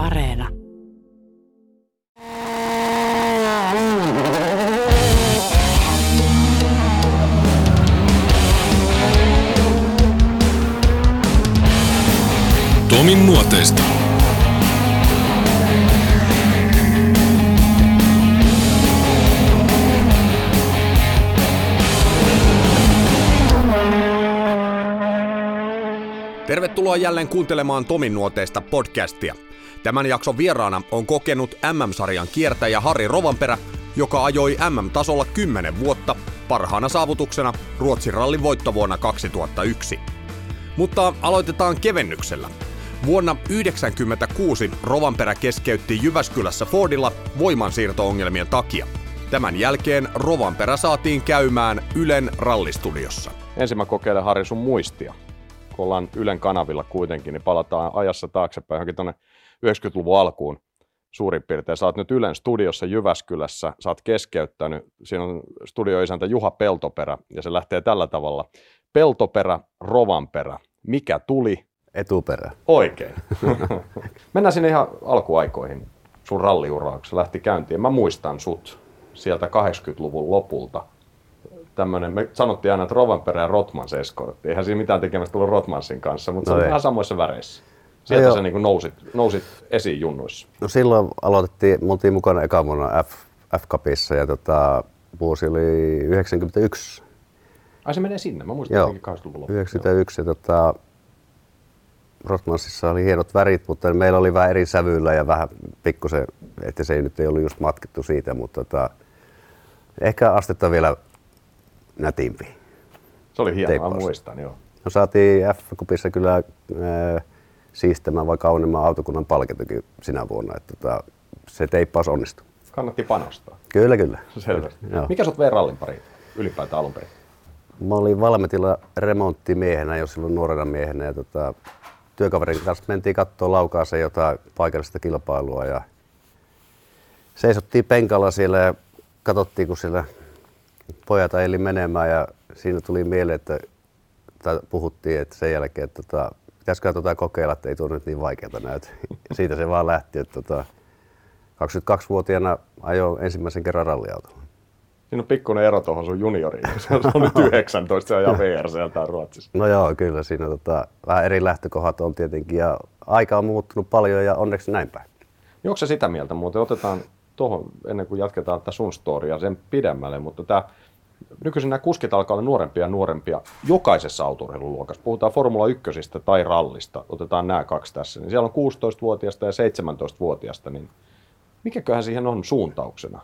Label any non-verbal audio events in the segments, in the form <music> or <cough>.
Areena. Tomin nuoteista. Tervetuloa jälleen kuuntelemaan Tomin nuoteista podcastia. Tämän jakson vieraana on kokenut MM-sarjan kiertäjä Harri Rovanperä, joka ajoi MM-tasolla 10 vuotta, parhaana saavutuksena Ruotsin rallin voittovuonna 2001. Mutta aloitetaan kevennyksellä. Vuonna 1996 Rovanperä keskeytti Jyväskylässä Fordilla voimansiirto-ongelmien takia. Tämän jälkeen Rovanperä saatiin käymään Ylen rallistudiossa. Ensin mä kokeilen Harri sun muistia. Kun ollaan Ylen kanavilla kuitenkin, niin palataan ajassa taaksepäin johonkin tuonne 90-luvun alkuun suurin piirtein. Sä oot nyt Ylen studiossa Jyväskylässä, sä oot keskeyttänyt, siinä on studioisäntä Juha Peltoperä, ja se lähtee tällä tavalla. Peltoperä, Rovanperä, mikä tuli? Etuperä. Oikein. <laughs> Mennään sinne ihan alkuaikoihin sun ralliuraa, kun se lähti käyntiin. Mä muistan sut sieltä 80-luvun lopulta. Tämmönen, me sanottiin aina, että Rovanperä ja Rotmans eskortti. Eihän siinä mitään tekemistä tullut Rotmansin kanssa, mutta No se on ihan samoissa väreissä. Sieltä joo. sä niin nousit, nousit esiin junnuissa. No silloin aloitettiin, me oltiin mukana eka vuonna F, F-Cupissa ja tota, vuosi oli 91. Ai se menee sinne, mä muistan Joo, jotenkin 80-luvun loppuun. 91 ja tota, Rotmansissa oli hienot värit, mutta meillä oli vähän eri sävyillä ja vähän pikkusen, että se ei nyt ei ollut just matkittu siitä, mutta tota, ehkä astetta vielä nätimpi. Se oli hienoa, muistan, joo. No saatiin F-Cupissa kyllä ää, siistämään vai kauniimman autokunnan palkintokin sinä vuonna, että tota, se teippaus onnistui. Kannatti panostaa. Kyllä, kyllä. Selvästi. Joo. Mikä sut vei rallin pariin ylipäätään alun perin? Mä olin Valmetilla remonttimiehenä jo silloin nuorena miehenä ja tota, työkaverin kanssa mentiin katsoa laukaaseen jotain paikallista kilpailua ja seisottiin penkalla siellä ja katsottiin, kun siellä pojat eli menemään ja siinä tuli mieleen, että tai puhuttiin että sen jälkeen, että tota, pitäisikö tota kokeilla, että ei tuo nyt niin vaikeaa näytä. <laughs> Siitä se vaan lähti, että tota, 22-vuotiaana ajoin ensimmäisen kerran ralliautolla. Siinä on pikkuinen ero tuohon sun junioriin. Se on, se on nyt <laughs> 19, se ajaa VR sieltä Ruotsissa. No joo, kyllä siinä tota, vähän eri lähtökohdat on tietenkin ja aika on muuttunut paljon ja onneksi näin päin. Niin onko se sitä mieltä muuten? Otetaan tuohon, ennen kuin jatketaan tätä sun storia sen pidemmälle, mutta tämä, nykyisin nämä kuskit alkaa olla nuorempia ja nuorempia jokaisessa autourheiluluokassa. Puhutaan Formula 1 tai rallista, otetaan nämä kaksi tässä. Niin siellä on 16-vuotiaasta ja 17-vuotiaasta, niin mikäköhän siihen on suuntauksena?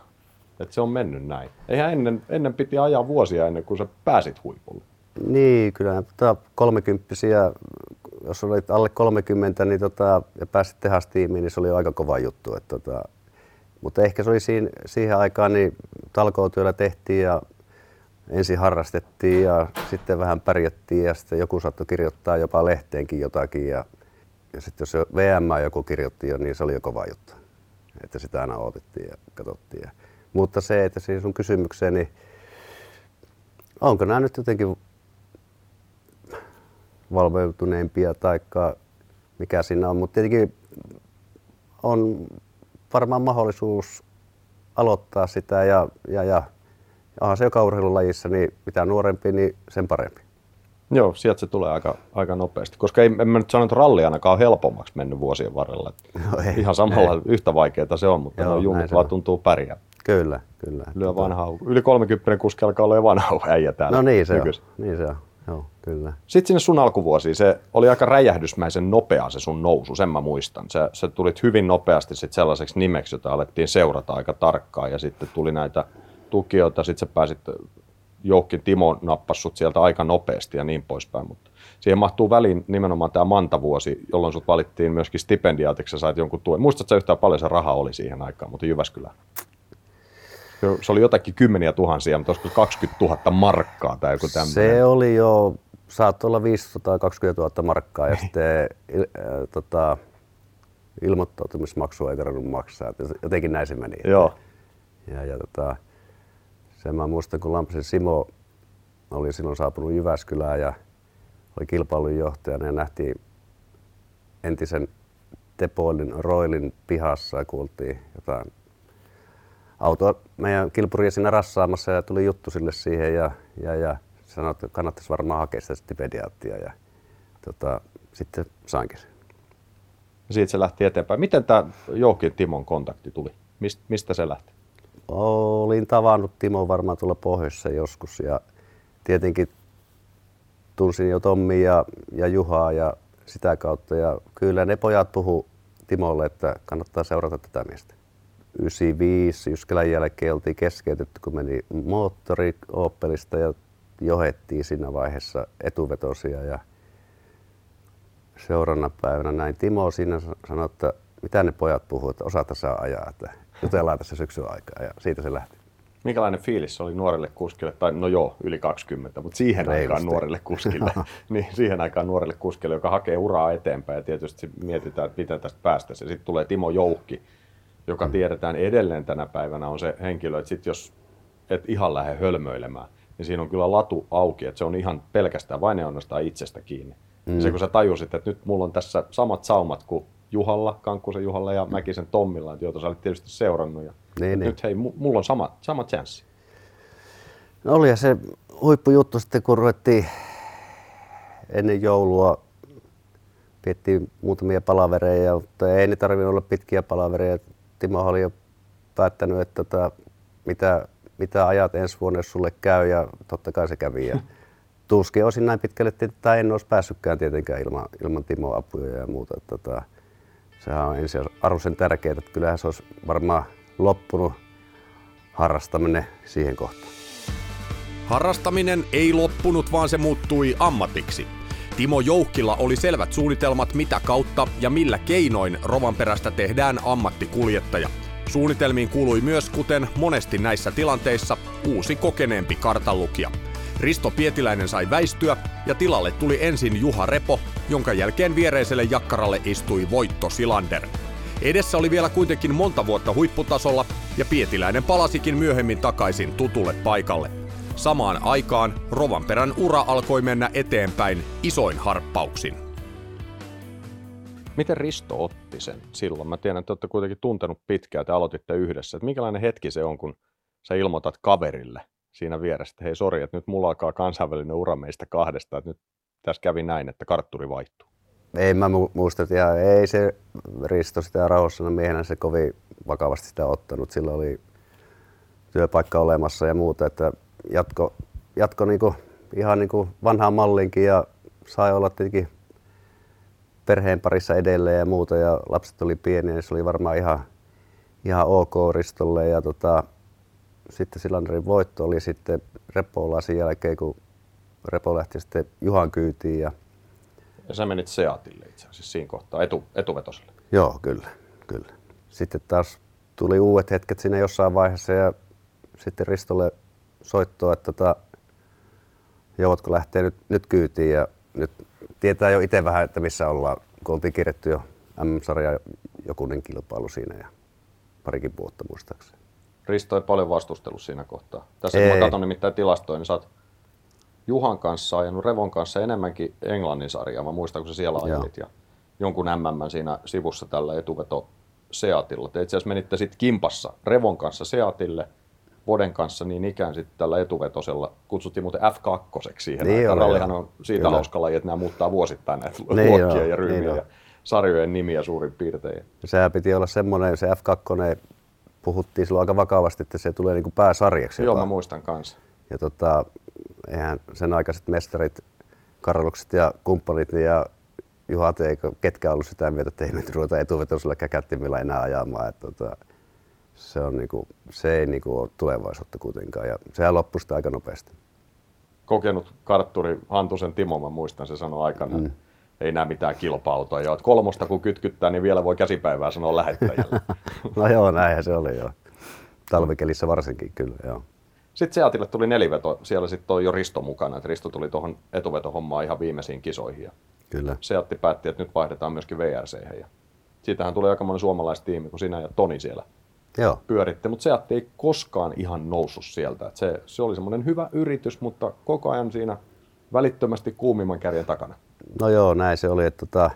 Että se on mennyt näin. Eihän ennen, ennen piti ajaa vuosia ennen kuin sä pääsit huipulle. Niin, kyllä tota, kolmekymppisiä, jos olit alle 30 niin tota, ja pääsit tehastiimiin, niin se oli aika kova juttu. Että, tota, mutta ehkä se oli siinä, siihen aikaan, niin talkootyöllä tehtiin ja ensin harrastettiin ja sitten vähän pärjättiin ja sitten joku saattoi kirjoittaa jopa lehteenkin jotakin ja, ja sitten jos jo VM joku kirjoitti jo, niin se oli jo kova juttu. Että sitä aina odotettiin ja katsottiin. Ja, mutta se, että siihen sun kysymykseen, niin onko nämä nyt jotenkin valveutuneempia tai mikä siinä on, mutta tietenkin on varmaan mahdollisuus aloittaa sitä ja, ja, ja se joka urheilulajissa, niin mitä nuorempi, niin sen parempi. Joo, sieltä se tulee aika, aika nopeasti. Koska ei, en mä nyt sano, että ralli ainakaan on helpommaksi mennyt vuosien varrella. <laughs> No ei, Ihan samalla yhtä vaikeaa se on, mutta Joo, no, vaan on. tuntuu pärjää. Kyllä, kyllä. Lyö Tota, vanha, yli 30 kuski alkaa olla jo vanha <laughs> äijä täällä. No niin se nykyisin. on, niin se on, joo, kyllä. Sitten sinne sun alkuvuosiin, se oli aika räjähdysmäisen nopea se sun nousu, sen mä muistan. Sä, sä tulit hyvin nopeasti sit sellaiseksi nimeksi, jota alettiin seurata aika tarkkaan ja sitten tuli näitä tukijoita, sitten sä pääsit, Joukkin Timo nappasi sut sieltä aika nopeasti ja niin poispäin, mutta siihen mahtuu väliin nimenomaan tämä Manta-vuosi, jolloin sut valittiin myöskin stipendiaatiksi, sä sait jonkun tuen. Muistatko sä yhtään paljon se raha oli siihen aikaan, mutta Jyväskylään? Se- oli jotakin kymmeniä tuhansia, mutta olisiko 20 000 markkaa tai joku tämmöinen? Se oli jo, saattoi olla 520 000 markkaa ja sitten il, äh, tota, ilmoittautumismaksua ei tarvinnut maksaa. Jotenkin näin se meni. Joo. Ja, ja tota, sen mä muistan, kun Lampisen Simo oli silloin saapunut Jyväskylään ja oli kilpailunjohtajana ja nähtiin entisen Tepoilin Roilin pihassa ja kuultiin jotain auto meidän kilpuria siinä rassaamassa ja tuli juttu sille siihen ja, ja, ja sanoi, että kannattaisi varmaan hakea sitä stipediaattia ja tota, sitten sainkin sen. Siitä se lähti eteenpäin. Miten tämä Joukin Timon kontakti tuli? Mist, mistä se lähti? Olin tavannut Timo varmaan tuolla pohjoisessa joskus ja tietenkin tunsin jo Tommi ja, ja Juhaa ja sitä kautta. Ja kyllä ne pojat puhu Timolle, että kannattaa seurata tätä miestä. 95 Jyskelän jälkeen oltiin keskeytetty, kun meni moottori Opelista ja johettiin siinä vaiheessa etuvetosia. Ja seurana päivänä näin Timo siinä sanoi, että mitä ne pojat puhuu, että osata saa ajaa, että jutellaan tässä syksyn aikaa ja siitä se lähti. Minkälainen fiilis se oli nuorelle kuskille, tai no joo, yli 20, mutta siihen Reilusti. aikaan nuorelle kuskille, <laughs> niin siihen aikaan nuorelle kuskille, joka hakee uraa eteenpäin ja tietysti mietitään, että miten tästä päästä. Sitten tulee Timo Joukki, joka mm. tiedetään edelleen tänä päivänä on se henkilö, että sit jos et ihan lähde hölmöilemään, niin siinä on kyllä latu auki, että se on ihan pelkästään vain ja itsestä kiinni. Mm. Ja se kun sä tajusit, että nyt mulla on tässä samat saumat kuin Juhalla, Kankkusen Juhalla ja Mäkisen Tommilla, joita sä olit tietysti seurannut. Ja niin, niin. Nyt hei, mulla on sama, sama chanssi. No oli se huippujuttu sitten, kun ruvettiin ennen joulua piettiin muutamia palavereja, mutta ei ne tarvinnut olla pitkiä palavereja. Timo oli jo päättänyt, että tota, mitä, mitä ajat ensi vuonna, jos sulle käy, ja totta kai se kävi. Ja tuskin olisin näin pitkälle, että en olisi päässytkään tietenkään ilman, ilman Timo apuja ja muuta. Että, tota, sehän on ensin arvoisen tärkeää, että kyllähän se olisi varmaan loppunut harrastaminen siihen kohtaan. Harrastaminen ei loppunut, vaan se muuttui ammatiksi. Timo Joukkilla oli selvät suunnitelmat, mitä kautta ja millä keinoin Rovanperästä tehdään ammattikuljettaja. Suunnitelmiin kuului myös, kuten monesti näissä tilanteissa, uusi kokeneempi kartalukija. Risto Pietiläinen sai väistyä ja tilalle tuli ensin Juha Repo, jonka jälkeen viereiselle jakkaralle istui Voitto Silander. Edessä oli vielä kuitenkin monta vuotta huipputasolla ja Pietiläinen palasikin myöhemmin takaisin tutulle paikalle. Samaan aikaan Rovanperän ura alkoi mennä eteenpäin isoin harppauksin. Miten Risto otti sen silloin? Mä tiedän, että olette kuitenkin tuntenut pitkään, että aloititte yhdessä. Että minkälainen hetki se on, kun sä ilmoitat kaverille siinä vieressä, että hei sori, että nyt mulla alkaa kansainvälinen ura meistä kahdesta, että nyt tässä kävi näin, että kartturi vaihtuu. Ei mä muista, että ei se Risto sitä rauhassana miehenä se kovin vakavasti sitä ottanut. Sillä oli työpaikka olemassa ja muuta, että jatko, jatko niinku, ihan niinku vanhaan mallinkin ja sai olla tietenkin perheen parissa edelleen ja muuta ja lapset oli pieniä, niin se oli varmaan ihan, ihan ok Ristolle ja tota, sitten Silanderin voitto oli sitten Repolla sen jälkeen, kun Repo lähti sitten Juhan kyytiin. Ja, ja sä menit Seatille itse asiassa siinä kohtaa, etu, etuvetoselle. Joo, kyllä, kyllä. Sitten taas tuli uudet hetket siinä jossain vaiheessa ja sitten Ristolle soittoa, että tota, joudutko lähtee nyt, nyt kyytiin ja nyt tietää jo itse vähän, että missä ollaan, kun oltiin kirjattu jo M-sarja jokunen kilpailu siinä ja parikin vuotta muistaakseni. Risto ei paljon vastustellut siinä kohtaa. Tässä ei. kun mä katson nimittäin tilastoja, niin sä oot Juhan kanssa ajanut Revon kanssa enemmänkin Englannin sarjaa. Mä muistan, kun sä siellä ajelit ja jonkun MM siinä sivussa tällä etuveto Seatilla. Te itse asiassa menitte sitten kimpassa Revon kanssa Seatille, Voden kanssa niin ikään sitten tällä etuvetosella. Kutsuttiin muuten F2 siihen niin aikaan. Rallihan on siitä Kyllä. hauska laji, että nämä muuttaa vuosittain näitä niin luokkia ja ryhmiä niin ja sarjojen nimiä suurin piirtein. Sehän piti olla semmoinen, se F2 puhuttiin silloin aika vakavasti, että se tulee niin kuin pääsarjaksi. Joo, mä muistan kanssa. Ja tota, eihän sen aikaiset mestarit, Karolukset ja kumppanit ja Juha eikö ketkä ollut sitä mieltä, että ei nyt ruveta etuvetoisella käkättimillä enää ajamaan. Että, tota, se, on niinku, se ei niinku ole tulevaisuutta kuitenkaan ja sehän loppui sitä aika nopeasti. Kokenut kartturi Hantusen Timo, mä muistan, se sanoi aikana, mm ei näe mitään kilpa-autoa. Ja kolmosta kun kytkyttää, niin vielä voi käsipäivää sanoa lähettäjälle. <laughs> no joo, näinhän se oli jo. Talvikelissä varsinkin kyllä, joo. Sitten Seatille tuli neliveto, siellä sitten on jo Risto mukana, että Risto tuli tuohon etuvetohommaan ihan viimeisiin kisoihin. Ja Kyllä. Seatti päätti, että nyt vaihdetaan myöskin VRC. Ja siitähän tuli aika monen suomalaistiimi, kun sinä ja Toni siellä Joo. pyöritte, mutta Seatti ei koskaan ihan noussut sieltä. Et se, se oli semmoinen hyvä yritys, mutta koko ajan siinä välittömästi kuumimman kärjen takana. No joo, näin se oli. Että tota,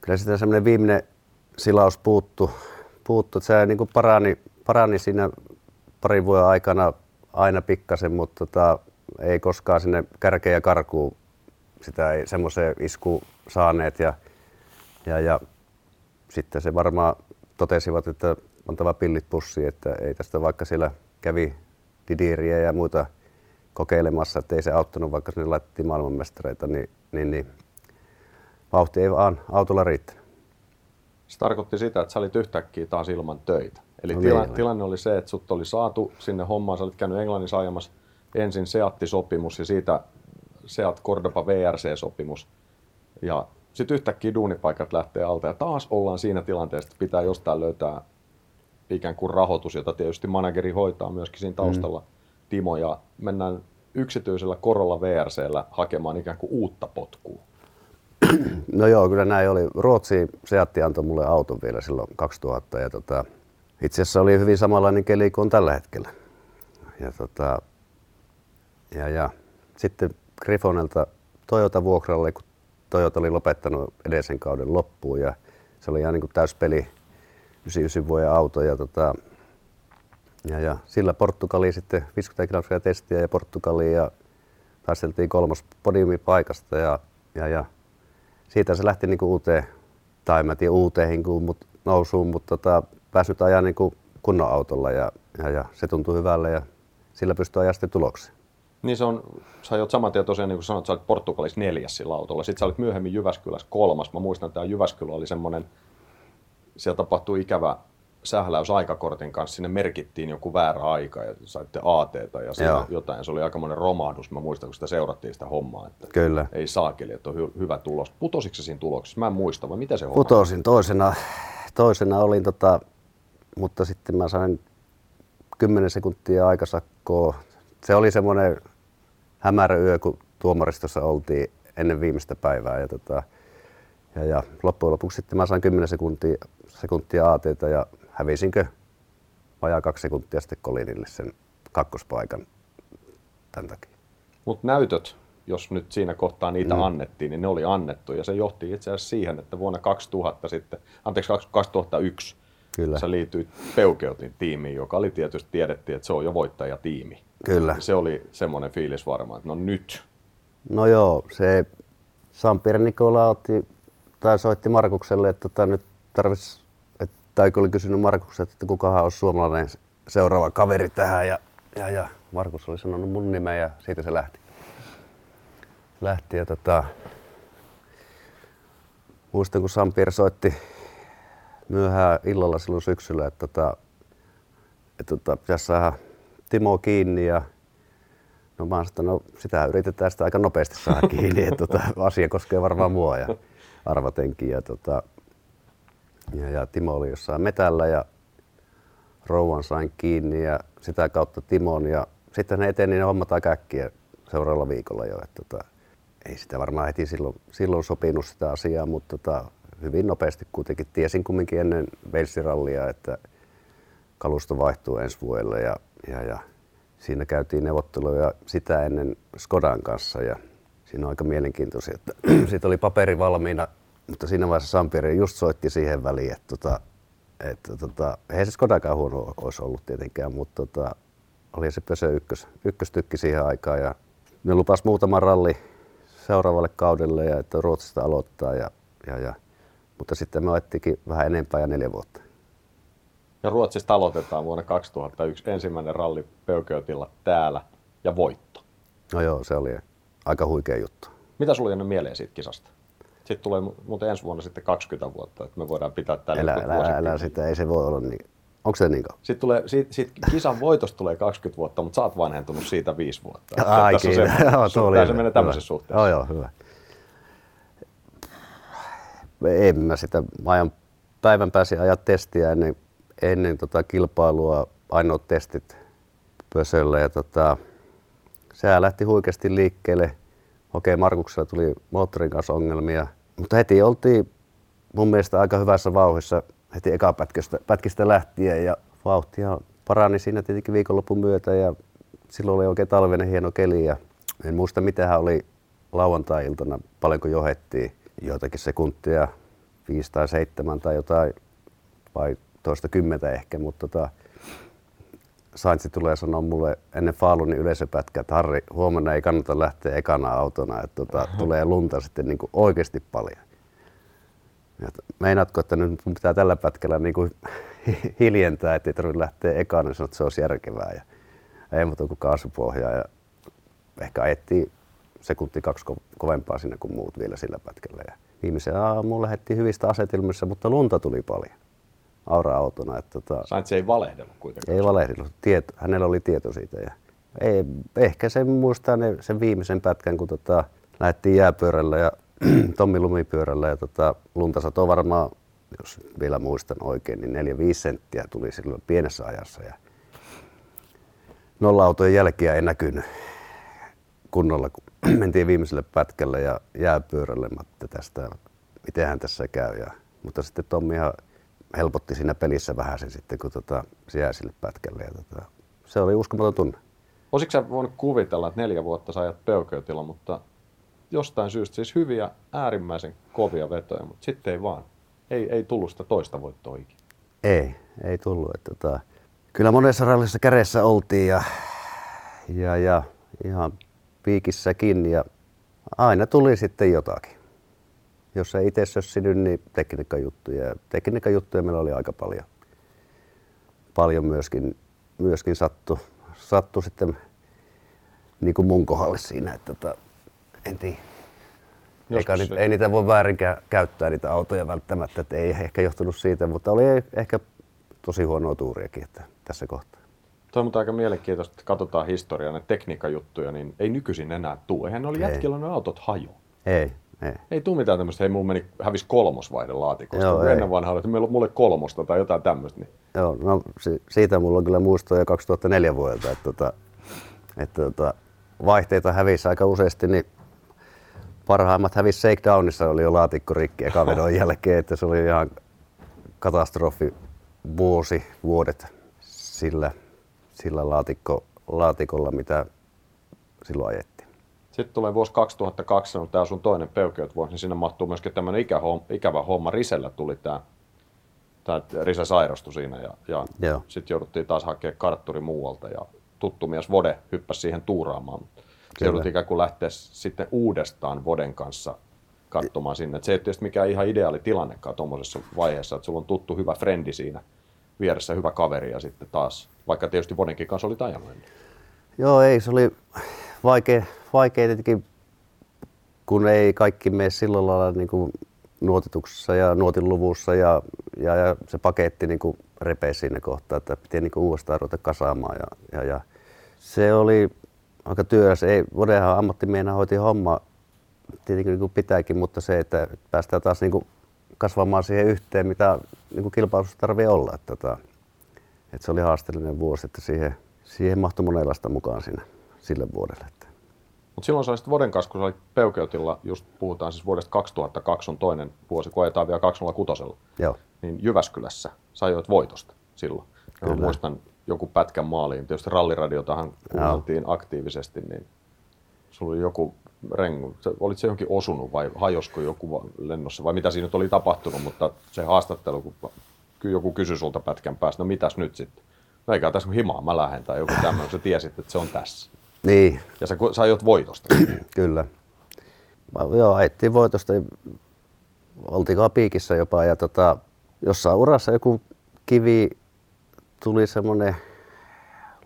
kyllä sitä semmoinen viimeinen silaus puuttu, puuttu että se niin kuin parani, parani siinä parin vuoden aikana aina pikkasen, mutta tota, ei koskaan sinne kärkeen ja karkuun sitä ei semmoiseen isku saaneet ja, ja, ja sitten se varmaan totesivat, että antava pillit pussiin, että ei tästä vaikka siellä kävi Didiriä ja muita kokeilemassa, että ei se auttanut, vaikka sinne laitettiin maailmanmestareita, niin, niin, niin vauhti ei vaan autolla riittänyt. Se tarkoitti sitä, että sä olit yhtäkkiä taas ilman töitä. Eli no tila, niin, tilanne oli se, että sut oli saatu sinne hommaan, sä olit käynyt Englannissa ajamassa ensin Seatti-sopimus ja siitä Seat Cordoba VRC-sopimus. Ja sitten yhtäkkiä duunipaikat lähtee alta ja taas ollaan siinä tilanteessa, että pitää jostain löytää ikään kuin rahoitus, jota tietysti manageri hoitaa myöskin siinä taustalla mm. Timo ja mennään yksityisellä korolla VRCllä hakemaan ikään kuin uutta potkua. <clears throat> No joo, kyllä näin oli. Ruotsi Seatti antoi mulle auton vielä silloin 2000 ja tota, itse asiassa oli hyvin samanlainen keli kuin tällä hetkellä. Ja, tota, ja, ja sitten Griffonelta Toyota vuokralle, kun Toyota oli lopettanut edellisen kauden loppuun ja se oli ihan niin kuin täyspeli 99 vuoden auto ja, tota, ja, sillä Portugali sitten 50 kilometriä testiä ja Portugaliin ja taisteltiin kolmos podiumipaikasta ja, ja, ja siitä se lähti niin kuin uuteen, tai mä tiedän uuteen mut, nousuun, mutta tota, päässyt ajaa niin kuin kunnon autolla ja, ja, ja, se tuntui hyvälle ja sillä pystyy ajaa sitten tulokseen. Niin se on, sä oot saman tien tosiaan, niin kuin sanoit, sä olit Portugalissa neljäs sillä autolla. Sitten sä olit myöhemmin Jyväskylässä kolmas. Mä muistan, että tämä Jyväskylä oli semmoinen, siellä tapahtui ikävä sähläys aikakortin kanssa, sinne merkittiin joku väärä aika ja saitte AT ja jotain. Se oli aikamoinen romahdus. Mä muistan, kun sitä seurattiin sitä hommaa, että Kyllä. ei saakeli, että on hy- hyvä tulos. Putositko siinä tuloksessa? Mä en muista, vai mitä se homma? Putosin toisena, toisena olin, tota, mutta sitten mä sain 10 sekuntia aikasakkoa. Se oli semmoinen hämärä yö, kun tuomaristossa oltiin ennen viimeistä päivää. Ja, tota, ja, ja loppujen lopuksi sitten mä sain 10 sekuntia, sekuntia ATtä ja hävisinkö vajaa kaksi sekuntia sitten Kolinille sen kakkospaikan tämän takia. Mutta näytöt, jos nyt siinä kohtaa niitä mm. annettiin, niin ne oli annettu ja se johti itse asiassa siihen, että vuonna 2000 sitten, anteeksi 2001, Kyllä. sä liityit Peukeutin tiimiin, joka oli tietysti tiedettiin, että se on jo voittajatiimi. Kyllä. Se oli semmoinen fiilis varmaan, että no nyt. No joo, se Sampir Nikola otti, tai soitti Markukselle, että tota nyt tarvitsisi, tai oli kysynyt Markukselta, että kukahan olisi suomalainen seuraava kaveri tähän, ja, ja, ja Markus oli sanonut mun nimeä ja siitä se lähti. Lähti ja tota, muistan kun Sampir soitti myöhään illalla silloin syksyllä, että, tota, että tota, pitäisi saada Timo kiinni ja no mä sanoin, no sitä yritetään sitä aika nopeasti saada kiinni, että tota, asia koskee varmaan mua ja arvatenkin. Ja, tota, ja, ja Timo oli jossain metällä ja rouvan sain kiinni ja sitä kautta Timon ja sitten ne eteni ne hommat aika äkkiä seuraavalla viikolla jo. Että, tota, ei sitä varmaan heti silloin, silloin sopinut sitä asiaa, mutta tota, hyvin nopeasti kuitenkin tiesin kumminkin ennen Walesirallia, että kalusto vaihtuu ensi vuodelle ja, ja, ja siinä käytiin neuvotteluja sitä ennen Skodan kanssa ja siinä on aika mielenkiintoisia, että <clears throat> siitä oli paperi valmiina, mutta siinä vaiheessa Sampiri just soitti siihen väliin, että, tota, että tota, ei se Skodakaan huono olisi ollut tietenkään, mutta tota, oli se Pösö ykkös, ykköstykki siihen aikaan ja ne lupas muutama ralli seuraavalle kaudelle ja että Ruotsista aloittaa ja, ja, ja mutta sitten me otettiinkin vähän enempää ja neljä vuotta. Ja Ruotsista aloitetaan vuonna 2001 ensimmäinen ralli Peugeotilla täällä ja voitto. No joo, se oli aika huikea juttu. Mitä sulla on mieleen siitä kisasta? Sitten tulee muuten ensi vuonna sitten 20 vuotta, että me voidaan pitää tällä älä, älä, älä, sitä, ei se voi olla niin. Onko se niin? Sitten tulee, siitä, siitä kisan voitosta tulee 20 vuotta, mutta sä oot vanhentunut siitä 5 vuotta. Ai, Tässä se, joo, se, se menee tämmöisessä suhteessa. Joo, joo, hyvä. En mä sitä, mä ajan päivän pääsin ajaa testiä ennen ennen tota kilpailua ainoat testit Pösöllä ja tota, sehän lähti huikeasti liikkeelle. Okei, Markuksella tuli moottorin kanssa ongelmia, mutta heti oltiin mun mielestä aika hyvässä vauhissa heti eka pätkistä, pätkistä lähtien ja vauhtia parani siinä tietenkin viikonlopun myötä ja silloin oli oikein talvinen hieno keli ja en muista mitä oli lauantai-iltana, paljonko johettiin joitakin sekuntia 5 tai 7 tai jotain, vai toista kymmentä ehkä, mutta tota, Saintsi tulee sanoa mulle ennen Faalunin yleisöpätkää, että Harri, huomenna ei kannata lähteä ekana autona, että tota, tulee lunta sitten niin kuin oikeasti paljon. Ja meinaatko, että nyt mun pitää tällä pätkällä niin kuin <laughs> hiljentää, että ei tarvitse lähteä ekana, niin että se olisi järkevää. Ja ei muuta kuin kaasupohjaa ja ehkä ajettiin sekunti kaksi kovempaa sinne kuin muut vielä sillä pätkällä. Ja viimeisen aamuun lähdettiin hyvistä asetelmissa, mutta lunta tuli paljon aura-autona. Että tota, se ei valehdellut kuitenkaan. Ei valehdellut. Tieto, hänellä oli tieto siitä. Ja ei, ehkä se muistaa ne, sen viimeisen pätkän, kun tota, lähdettiin jääpyörällä ja <clears throat> Tommi lumipyörällä ja tota, lunta satoi varmaan, jos vielä muistan oikein, niin 4-5 senttiä tuli silloin pienessä ajassa. Ja nolla-autojen jälkiä ei näkynyt kunnolla, kun <clears throat> mentiin viimeiselle pätkälle ja jääpyörälle, että tästä, mitenhän tässä käy. Ja, mutta sitten Tommi ihan helpotti siinä pelissä vähän sen sitten, kun tota, se jäi sille pätkälle. Ja tota, se oli uskomaton tunne. Olisitko sä voinut kuvitella, että neljä vuotta sä ajat peukeutilla, mutta jostain syystä siis hyviä, äärimmäisen kovia vetoja, mutta sitten ei vaan. Ei, ei tullut sitä toista voittoa ikinä. Ei, ei tullut. Että tota, kyllä monessa rallissa kädessä oltiin ja, ja, ja ihan piikissäkin ja aina tuli sitten jotakin. Jos ei itse sössinyt, niin tekniikkajuttuja. Tekniikkajuttuja meillä oli aika paljon. Paljon myöskin, myöskin sattu, sattu sitten niin kuin mun kohdalle siinä, että tota, en tiedä. Eikä nyt, ei niitä voi väärin käyttää niitä autoja välttämättä, että ei ehkä johtunut siitä, mutta oli ehkä tosi huonoa tuuriakin että tässä kohtaa. Toi on aika mielenkiintoista, että katsotaan historiaa, ne tekniikkajuttuja, niin ei nykyisin enää tule. Eihän ne oli jätkillä ne autot hajo. Ei, ei. Ei tule mitään tämmöistä, hei mulla meni, hävisi kolmosvaihde laatikosta. Joo, ennen vanhaa että meillä on mulle kolmosta tai jotain tämmöistä. Niin. Joo, no siitä mulla on kyllä muistoja 2004 vuodelta, että, että, että, että vaihteita hävisi aika useasti, niin parhaimmat hävisi Shakedownissa, oli jo laatikko rikki eka vedon jälkeen, että se oli ihan katastrofi vuosi, vuodet sillä, sillä laatikko, laatikolla, mitä silloin ajettiin. Sitten tulee vuosi 2002, on tämä sun toinen peukeut vuosi, niin sinne mahtuu myöskin tämmöinen ikävä homma. Risellä tuli tämä, tämä Rise sairastui siinä ja, ja sitten jouduttiin taas hakemaan kartturi muualta ja tuttu mies Vode hyppäsi siihen tuuraamaan. Se joudut ikään kuin lähteä sitten uudestaan Voden kanssa katsomaan sinne. Et se ei tietysti mikään ihan ideaali tilannekaan tuommoisessa vaiheessa, että sulla on tuttu hyvä frendi siinä vieressä, hyvä kaveri ja sitten taas, vaikka tietysti Vodenkin kanssa oli ajanut Joo, ei, se oli vaikea, vaikea tietenkin, kun ei kaikki mene sillä lailla niin kuin nuotituksessa ja nuotiluvussa ja, ja, ja se paketti niin kuin repesi siinä kohtaa, että piti niin kuin uudestaan ruveta kasaamaan ja, ja, ja se oli aika työläs. Ei, Vodehan ammattimiehenä hoiti homma tietenkin niin kuin pitääkin, mutta se, että päästään taas niin kuin kasvamaan siihen yhteen, mitä niin kuin kilpailussa tarvii olla. Että, että, että se oli haasteellinen vuosi, että siihen, siihen mahtui monenlaista mukaan siinä, sille vuodelle. Mutta silloin sä olisit vuoden kanssa, kun sä olit Peukeutilla, just puhutaan siis vuodesta 2002 on toinen vuosi, kun ajetaan vielä 206. Joo. Niin Jyväskylässä sä ajoit voitosta silloin. Ja muistan joku pätkän maaliin. Tietysti ralliradiotahan kuunneltiin no. aktiivisesti, niin sulla oli joku rengu. Olit se johonkin osunut vai hajosko joku lennossa vai mitä siinä nyt oli tapahtunut, mutta se haastattelu, kun joku kysyi sulta pätkän päästä, no mitäs nyt sitten? No eikä tässä kun himaa mä lähden tai joku tämmöinen, sä tiesit, että se on tässä. Niin. Ja sä, sä ajot voitosta. <clears throat> Kyllä. Mä, joo, ajettiin voitosta. Oltiinko piikissä jopa ja tota, jossain urassa joku kivi tuli semmoinen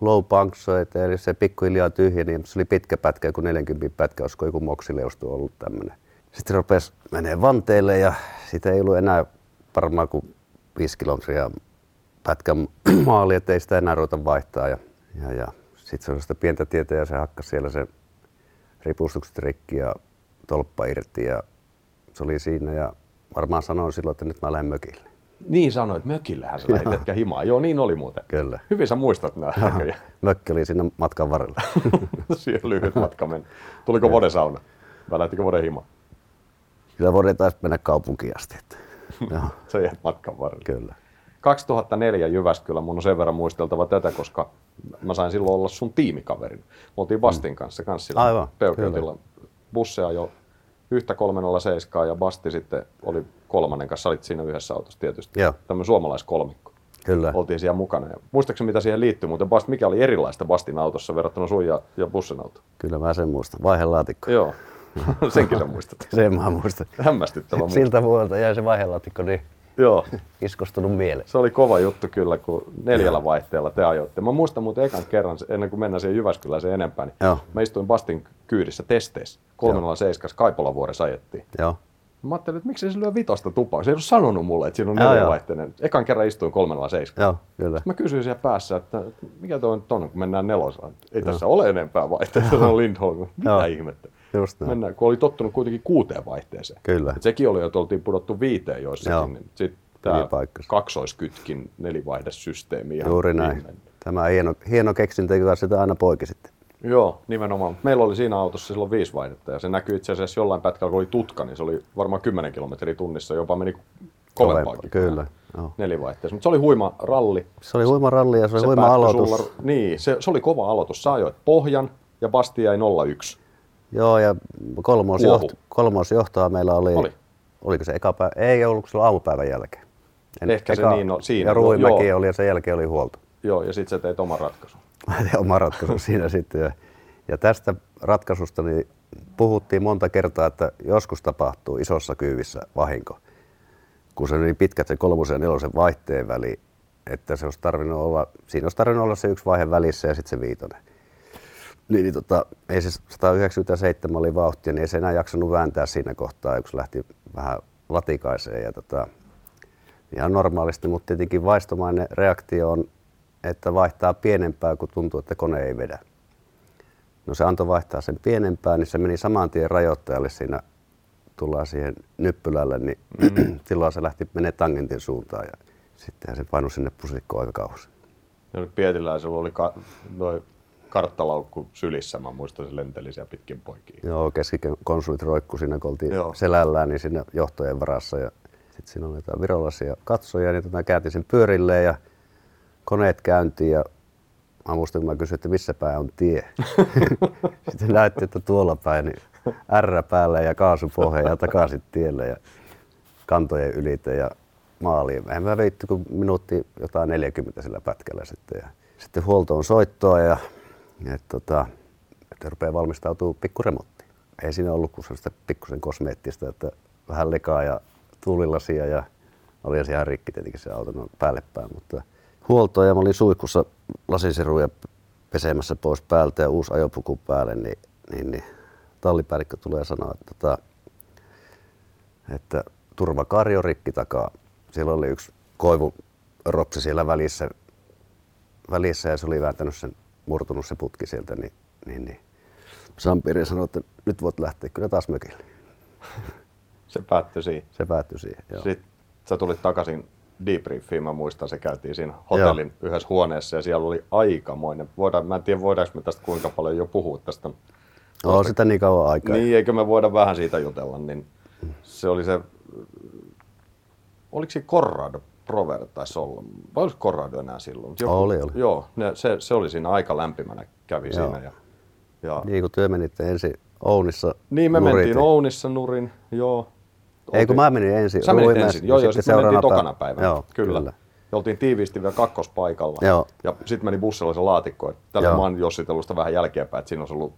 low puncture, eli se pikkuhiljaa tyhjeni, niin se oli pitkä pätkä, kun 40 pätkä, olisiko joku moksileustu ollut tämmöinen. Sitten rupesi menee vanteille ja siitä ei ollut enää varmaan kuin 5 kilometriä pätkän <clears throat> maali, ettei sitä enää ruveta vaihtaa. Ja, ja, ja sitten se oli sitä pientä tietä ja se hakkasi siellä se ripustukset rikki ja tolppa irti ja se oli siinä ja varmaan sanoin silloin, että nyt mä lähden mökille. Niin sanoit, mökillähän sä lähdit etkä himaa. Joo, niin oli muuten. Kyllä. Hyvin sä muistat nämä. Mökki oli siinä matkan varrella. <laughs> Siihen lyhyt matka meni. Tuliko Vode sauna? Vai lähtikö Vode himaa? Kyllä Vode taisi mennä kaupunkiin asti. Että. <laughs> Se jäi matkan varrella. Kyllä. 2004 Jyväskylä, mun on sen verran muisteltava tätä, koska mä sain silloin olla sun tiimikaverin. Me oltiin Bastin kanssa kanssa Aivan, Peukeutilla. Busseja jo yhtä 307 ja Basti sitten oli kolmannen kanssa, olit siinä yhdessä autossa tietysti. Joo. Tämmöinen suomalaiskolmikko. Kyllä. Oltiin siellä mukana. Ja muistaakseni mitä siihen liittyy, muuten Bast, mikä oli erilaista Bastin autossa verrattuna sun ja, ja bussin autoon? Kyllä mä sen muistan. Vaihelaatikko. Joo, <laughs> senkin sä muistat. <laughs> Sen mä muistan. Hämmästyttävä muuta. Siltä vuodelta jäi se vaihelaatikko niin Joo, <laughs> iskostunut mieleen. se oli kova juttu kyllä, kun neljällä vaihteella te ajoitte. Mä muistan muuten ekan kerran, ennen kuin mennään siihen Jyväskylään sen enempää, niin Joo. mä istuin Bastin kyydissä testeissä. 307 Kaipolavuoressa ajettiin. Joo. Mä ajattelin, että miksi se lyö vitosta tupaa. Se ei ollut sanonut mulle, että siinä on Joo, joo. neljävaihteinen. Ekan kerran istuin 307. Joo, kyllä. Mä kysyin siellä päässä, että mikä tuo nyt on, kun mennään nelosella. Ei tässä ole enempää vaihteita, se <laughs> on Lindholm. Mitä Joo. ihmettä? Just näin. Mennään, kun oli tottunut kuitenkin kuuteen vaihteeseen. Kyllä. Et sekin oli, että oltiin pudottu viiteen Joo. joissakin. Niin sitten tämä kaksoiskytkin nelivaihdessysteemi. ihan Juuri näin. viimeinen. Tämä hieno, hieno keksintö, joka sitä aina poiki sitten. Joo, nimenomaan. Meillä oli siinä autossa silloin viisi vaihdetta ja se näkyy itse asiassa jollain pätkällä, kun oli tutka, niin se oli varmaan 10 kilometriä tunnissa, jopa meni kovempaakin. Kyllä. Joo. Nelivaihteessa. Mutta se oli huima ralli. Se oli huima ralli ja se oli huima päättyi aloitus. Sulla, niin, se, se, oli kova aloitus. Sä ajoit pohjan ja Basti jäi 01. Joo, ja kolmos, Uohu. joht, kolmos johtoa meillä oli, Oli. oliko se eka päivä, ei ollut silloin aamupäivän jälkeen. Ehkä se niin on- siinä, Ja Ruimäki joo. oli ja sen jälkeen oli huolto. <laughs> Joo, ja sitten sä teit oman ratkaisun. Mä tein oma ratkaisu <laughs> siinä sitten. Ja, ja tästä ratkaisusta niin puhuttiin monta kertaa, että joskus tapahtuu isossa kyyvissä vahinko. Kun se oli niin pitkät se kolmosen ja nelosen vaihteen väli, että se olisi tarvinnut olla, siinä olisi tarvinnut olla se yksi vaihe välissä ja sitten se viitonen. Niin, niin tota, ei se 197 oli vauhtia, niin ei se enää jaksanut vääntää siinä kohtaa, kun se lähti vähän latikaiseen. Ja tota, ihan normaalisti, mutta tietenkin vaistomainen reaktio on, että vaihtaa pienempää, kun tuntuu, että kone ei vedä. No se antoi vaihtaa sen pienempää, niin se meni saman tien rajoittajalle siinä, tullaan siihen nyppylälle, niin mm. <clears throat> silloin se lähti menee tangentin suuntaan ja sitten se painui sinne pusikkoon aika kauas. Ja nyt Pietiläisellä oli ka, noi karttalaukku sylissä, mä muistan, se lenteli siellä pitkin poikiin. Joo, keskikonsulit roikku siinä, kun oltiin Joo. Selällään, niin siinä johtojen varassa. Ja sitten siinä oli jotain virolaisia katsoja, niin tota kääntin sen pyörilleen ja koneet käyntiin ja mä muistan, kun mä kysyin, että missä päin on tie. <laughs> sitten näytti, että tuolla päin, niin R päälle ja kaasupohja ja takaisin tielle ja kantojen ylite ja maaliin. Eihän mä viitty kuin minuutti jotain 40 sillä pätkällä sitten. Ja sitten huoltoon soittoa ja, ja tota, että rupeaa valmistautuu pikkuremonttiin. Ei siinä ollut kuin sellaista pikkusen kosmeettista, että vähän lekaa ja tuulilasia ja oli ihan rikki tietenkin se auto no, päälle päin, mutta huoltoa ja mä olin suihkussa lasisiruja pesemässä pois päältä ja uusi ajopuku päälle, niin, niin, niin tallipäällikkö tulee sanoa, että, tota, että turvakaari on rikki takaa. Siellä oli yksi koivuropsi siellä välissä, välissä ja se oli vääntänyt sen, murtunut se putki sieltä, niin, niin, niin. Sampiri sanoi, että nyt voit lähteä kyllä taas mökille. <laughs> Se päättyi siihen. Se päättyi siihen. Joo. Sitten sä tulit takaisin debriefiin, mä muistan, se käytiin siinä hotellin Joo. yhdessä huoneessa ja siellä oli aikamoinen. Voidaan, mä en tiedä, voidaanko me tästä kuinka paljon jo puhua tästä. On sitä niin kauan aikaa. Niin, eikö me voida vähän siitä jutella, niin se oli se, oliko se Corrado Prover taisi olla, vai oliko Corrado enää silloin? Oli, oli. Joo, ne, se, se, oli siinä aika lämpimänä, kävi Joo. siinä. Ja, ja, Niin kuin työ menitte ensin Ounissa. niin me nurit mentiin Ounissa nurin, joo. Ei kun mä menin ensin. Sä menit ensin, joo, joo, sitten me mentiin tokana päivänä. Joo, kyllä. kyllä. Ja oltiin tiiviisti vielä kakkospaikalla. Joo. Ja sitten meni bussilla se laatikko. Tällä mä oon jossitellut sitä vähän jälkeenpäin, että siinä olisi ollut,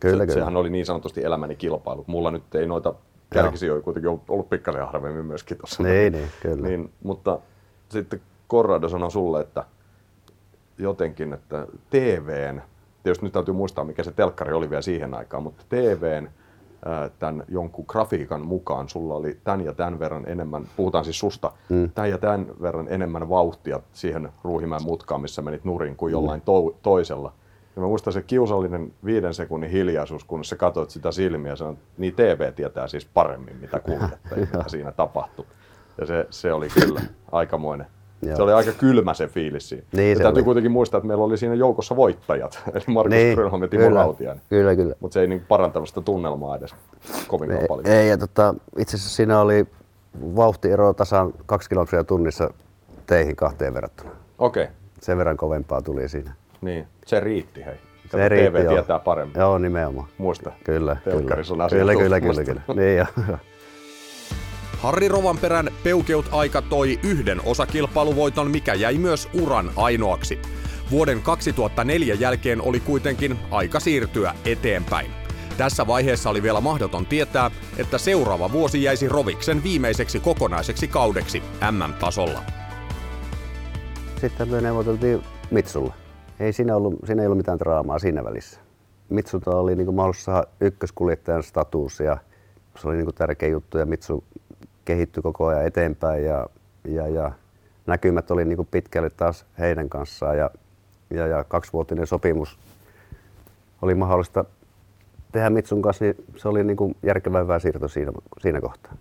Kyllä, se, kyllä. sehän oli niin sanotusti elämäni kilpailu. Mulla nyt ei noita kärkisijoja kuitenkin ollut- ollut pikkasen harvemmin myöskin tuossa. Niin, niin, kyllä. Niin, mutta sitten Corrado sanoi sulle, että jotenkin, että TVn, tietysti nyt täytyy muistaa, mikä se telkkari oli vielä siihen aikaan, mutta TVn tämän jonkun grafiikan mukaan sulla oli tämän ja tämän verran enemmän, puhutaan siis susta, mm. tämän ja tämän verran enemmän vauhtia siihen Ruuhimäen mutkaan, missä menit nurin kuin jollain to- toisella. Ja mä muistan se kiusallinen viiden sekunnin hiljaisuus, kun sä katsoit sitä silmiä ja sanoit, niin TV tietää siis paremmin, mitä kuljette, <laughs> mitä siinä tapahtui. Ja se, se oli kyllä aikamoinen. Joo. Se oli aika kylmä se fiilis siinä. Niin se täytyy oli. kuitenkin muistaa, että meillä oli siinä joukossa voittajat, <laughs> eli Markus niin, Grönholm ja Timo kyllä, Rautiainen. kyllä, kyllä. Mutta se ei niin parantanut sitä tunnelmaa edes kovinkaan Ei, paljon. ei ja tota, itse asiassa siinä oli vauhtiero tasan kaksi kilometriä tunnissa teihin kahteen verrattuna. Okei, okay. Sen verran kovempaa tuli siinä. Niin. Se riitti hei. Kato, Se riitti, TV joo. tietää paremmin. Joo, nimenomaan. Muista. Kyllä, kyllä. Telkkarissa on Kyllä, kyllä, kyllä, kyllä. Niin, joo. Harri Rovanperän peukeut aika toi yhden osakilpailuvoiton, mikä jäi myös uran ainoaksi. Vuoden 2004 jälkeen oli kuitenkin aika siirtyä eteenpäin. Tässä vaiheessa oli vielä mahdoton tietää, että seuraava vuosi jäisi Roviksen viimeiseksi kokonaiseksi kaudeksi MM-tasolla. Sitten me neuvoteltiin Mitsulla. Ei siinä, ollut, siinä ei ollut mitään draamaa siinä välissä. Mitsulta oli niin mahdollisuus saada ykköskuljettajan status ja se oli niin tärkeä juttu ja Mitsu kehittyi koko ajan eteenpäin ja, ja, ja näkymät oli niin pitkälle taas heidän kanssaan ja, ja, ja kaksivuotinen sopimus oli mahdollista tehdä Mitsun kanssa, niin se oli niin kuin järkevä hyvä siirto siinä, siinä kohtaa.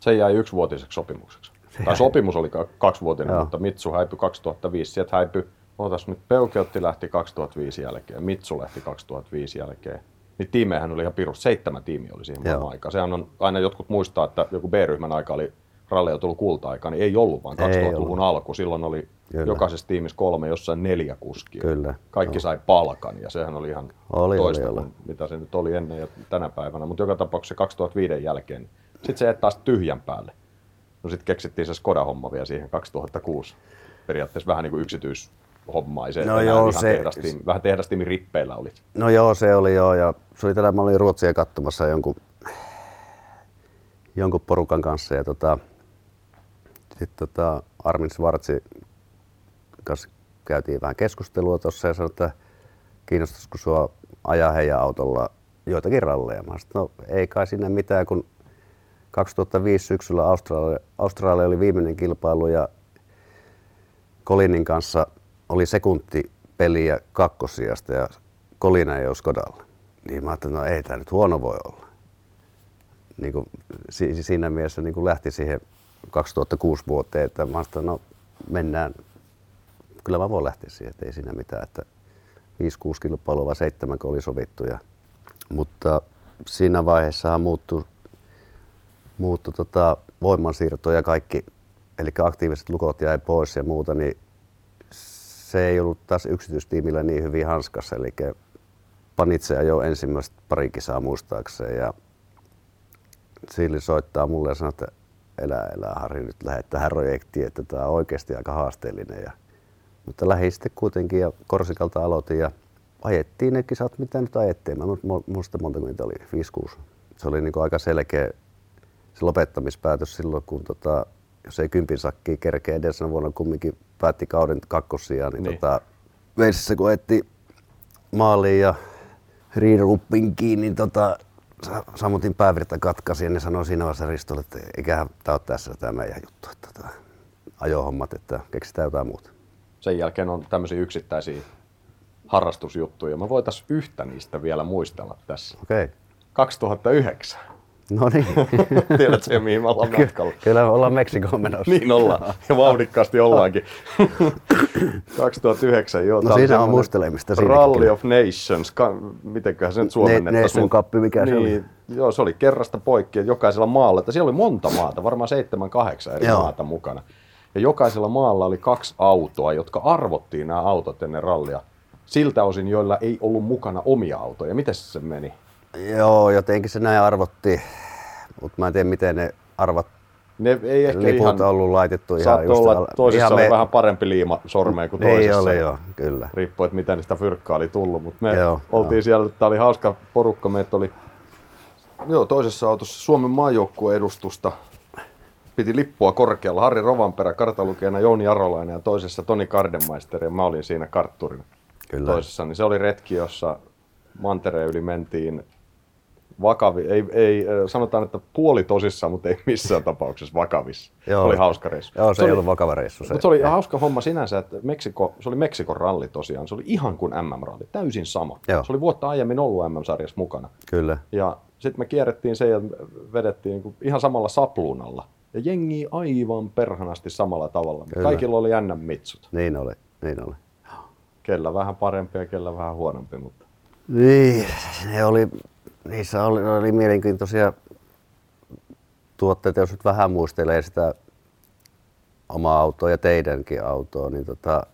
Se jäi yksivuotiseksi sopimukseksi. Se tai sopimus oli kaksivuotinen, Joo. mutta Mitsu häipyi 2005. Sieltä häipyi, ootas nyt, Peukeutti lähti 2005 jälkeen, Mitsu lähti 2005 jälkeen. Niin tiimeihän oli ihan pirus, seitsemän tiimiä oli siihen aikaan. Sehän on, aina jotkut muistaa, että joku B-ryhmän aika oli ralli tullut kulta-aika, niin ei ollut vaan 2000-luvun alku. Silloin oli Kyllä. jokaisessa tiimissä kolme, jossain neljä kuskia. Kyllä. Kaikki no. sai palkan ja sehän oli ihan oli, toista oli, oli. mitä se nyt oli ennen ja tänä päivänä. Mutta joka tapauksessa 2005 jälkeen, sitten se taas tyhjän päälle. No sitten keksittiin se Skoda-homma vielä siihen 2006. Periaatteessa vähän niin kuin yksityishommaiseen. No joo, ihan se... Tehdastiimi, vähän tehdastiimin rippeillä oli. No joo, se oli joo. Ja se oli tällä, mä olin Ruotsia katsomassa jonkun, jonkun porukan kanssa. Ja tota, sitten tota Armin Svartsi kanssa käytiin vähän keskustelua tuossa ja sanoi, että kiinnostaisiko sua ajaa heidän autolla joitakin ralleja. Mä sanoin, no ei kai sinne mitään, kun 2005 syksyllä Australia, Australia oli viimeinen kilpailu ja Kolinin kanssa oli sekunti peliä kakkosijasta ja Kolina ei ole Skodalla. Niin mä ajattelin, no ei tämä nyt huono voi olla. Niin kuin, siinä mielessä niin kuin lähti siihen 2006 vuoteen, että mä sanoin, no mennään, kyllä mä voin lähteä siihen, että ei siinä mitään, että 5-6 kilpailua vai 7 oli sovittu. Ja, mutta siinä vaiheessa muuttui, muuttui tota, voimansiirto ja kaikki, eli aktiiviset lukot jäi pois ja muuta, niin se ei ollut taas yksityistiimillä niin hyvin hanskassa, eli Panitse jo ensimmäistä pari kisaa muistaakseen ja Silli soittaa mulle ja sanoo, että elää, elää Harri, nyt lähdet tähän projektiin, että tämä on oikeasti aika haasteellinen. Ja, mutta lähdin sitten kuitenkin ja Korsikalta aloitin ja ajettiin ne kisat, mitä nyt ajettiin. Mä muista monta niitä oli, 5-6. Se oli niin aika selkeä se lopettamispäätös silloin, kun tota, jos ei kympin sakki kerkeä edellisenä vuonna kumminkin päätti kauden kakkosia, niin, niin. Tota, Veisissä kun etti maaliin ja Riiruppin kiinni, niin tota, sammutin päävirta katkaisi ja ne sanoi siinä vaiheessa Ristolle, että eiköhän tämä ole tässä tämä meidän juttu, että tämä ajohommat, että keksitään jotain muuta. Sen jälkeen on tämmöisiä yksittäisiä harrastusjuttuja. Mä voitais yhtä niistä vielä muistella tässä. Okei. Okay. 2009. No niin. <laughs> Tiedätkö, mihin me ollaan matkalla? Kyllä me ollaan Meksikoon menossa. niin ollaan. Ja vauhdikkaasti ollaankin. <laughs> 2009, joo. No siinä on mustelemista. Rally of Nations. Ka- mitenköhän se nyt suomennettaisiin? Nation Cup, mikä niin, se oli? Joo, se oli kerrasta poikki, että jokaisella maalla, että siellä oli monta maata, varmaan seitsemän, kahdeksan eri joo. maata mukana. Ja jokaisella maalla oli kaksi autoa, jotka arvottiin nämä autot ennen rallia siltä osin, joilla ei ollut mukana omia autoja. Miten se meni? Joo, jotenkin se näin arvotti, mutta mä en tiedä miten ne arvat ne ei ehkä liput ihan, ollut laitettu ihan just olla, toisissa ihan oli me... vähän parempi liima sormeen kuin toisessa. Ei ole, joo, kyllä. Riippuu, että miten sitä fyrkkaa oli tullut, mutta me joo, oltiin joo. siellä, tämä oli hauska porukka, meitä oli joo, toisessa autossa Suomen maajoukkueen edustusta, piti lippua korkealla. Harri Rovanperä, kartalukijana Jouni Arolainen ja toisessa Toni Kardemeister ja mä olin siinä kartturina Kyllä. toisessa. Niin se oli retki, jossa mantereen yli mentiin vakavi, ei, ei, sanotaan, että puoli tosissaan, mutta ei missään tapauksessa vakavissa. Joo, oli hauska reissu. Joo, se, se ei oli, ollut vakava reissu. Se, mutta se oli ei. hauska homma sinänsä, että Meksiko, se oli Meksikon ralli tosiaan. Se oli ihan kuin MM-ralli, täysin sama. Joo. Se oli vuotta aiemmin ollut MM-sarjassa mukana. Kyllä. Ja sitten me kierrettiin sen ja vedettiin niin ihan samalla sapluunalla. Ja jengi aivan perhanasti samalla tavalla. Kyllä. Kaikilla oli jännän mitsut. Niin oli, niin oli. Kellä vähän parempi ja kellä vähän huonompi, mutta... Niin, ne oli niissä oli, oli mielenkiintoisia tuotteita, jos nyt vähän muistelee sitä omaa autoa ja teidänkin autoa, niin tota,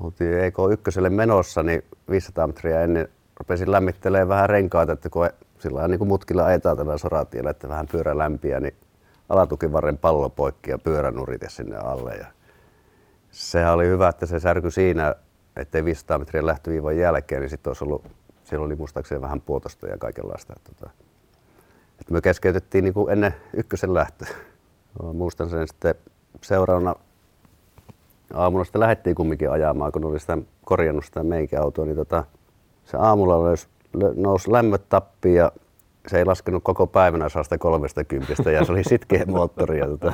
oltiin EK1 menossa, niin 500 metriä ennen rupesin lämmittelemään vähän renkaita, että kun sillä niin kuin mutkilla ajetaan tällä soratiellä, että vähän pyörä lämpiä, niin alatukivarren pallo poikki ja pyörän urite sinne alle. Ja sehän oli hyvä, että se särky siinä, ettei 500 metriä lähtöviivan jälkeen, niin sitten olisi ollut, siellä oli muistaakseni vähän puotosta ja kaikenlaista. Että, tota, että me keskeytettiin niin kuin ennen ykkösen lähtö. Muistan sen sitten seuraavana aamulla sitten lähdettiin kumminkin ajamaan, kun oli sitä korjannut sitä meikä autoa, niin tota, se aamulla nousi, nousi lämmöt tappiin ja se ei laskenut koko päivänä 130 ja se oli sitkeä moottori. Ja, tota,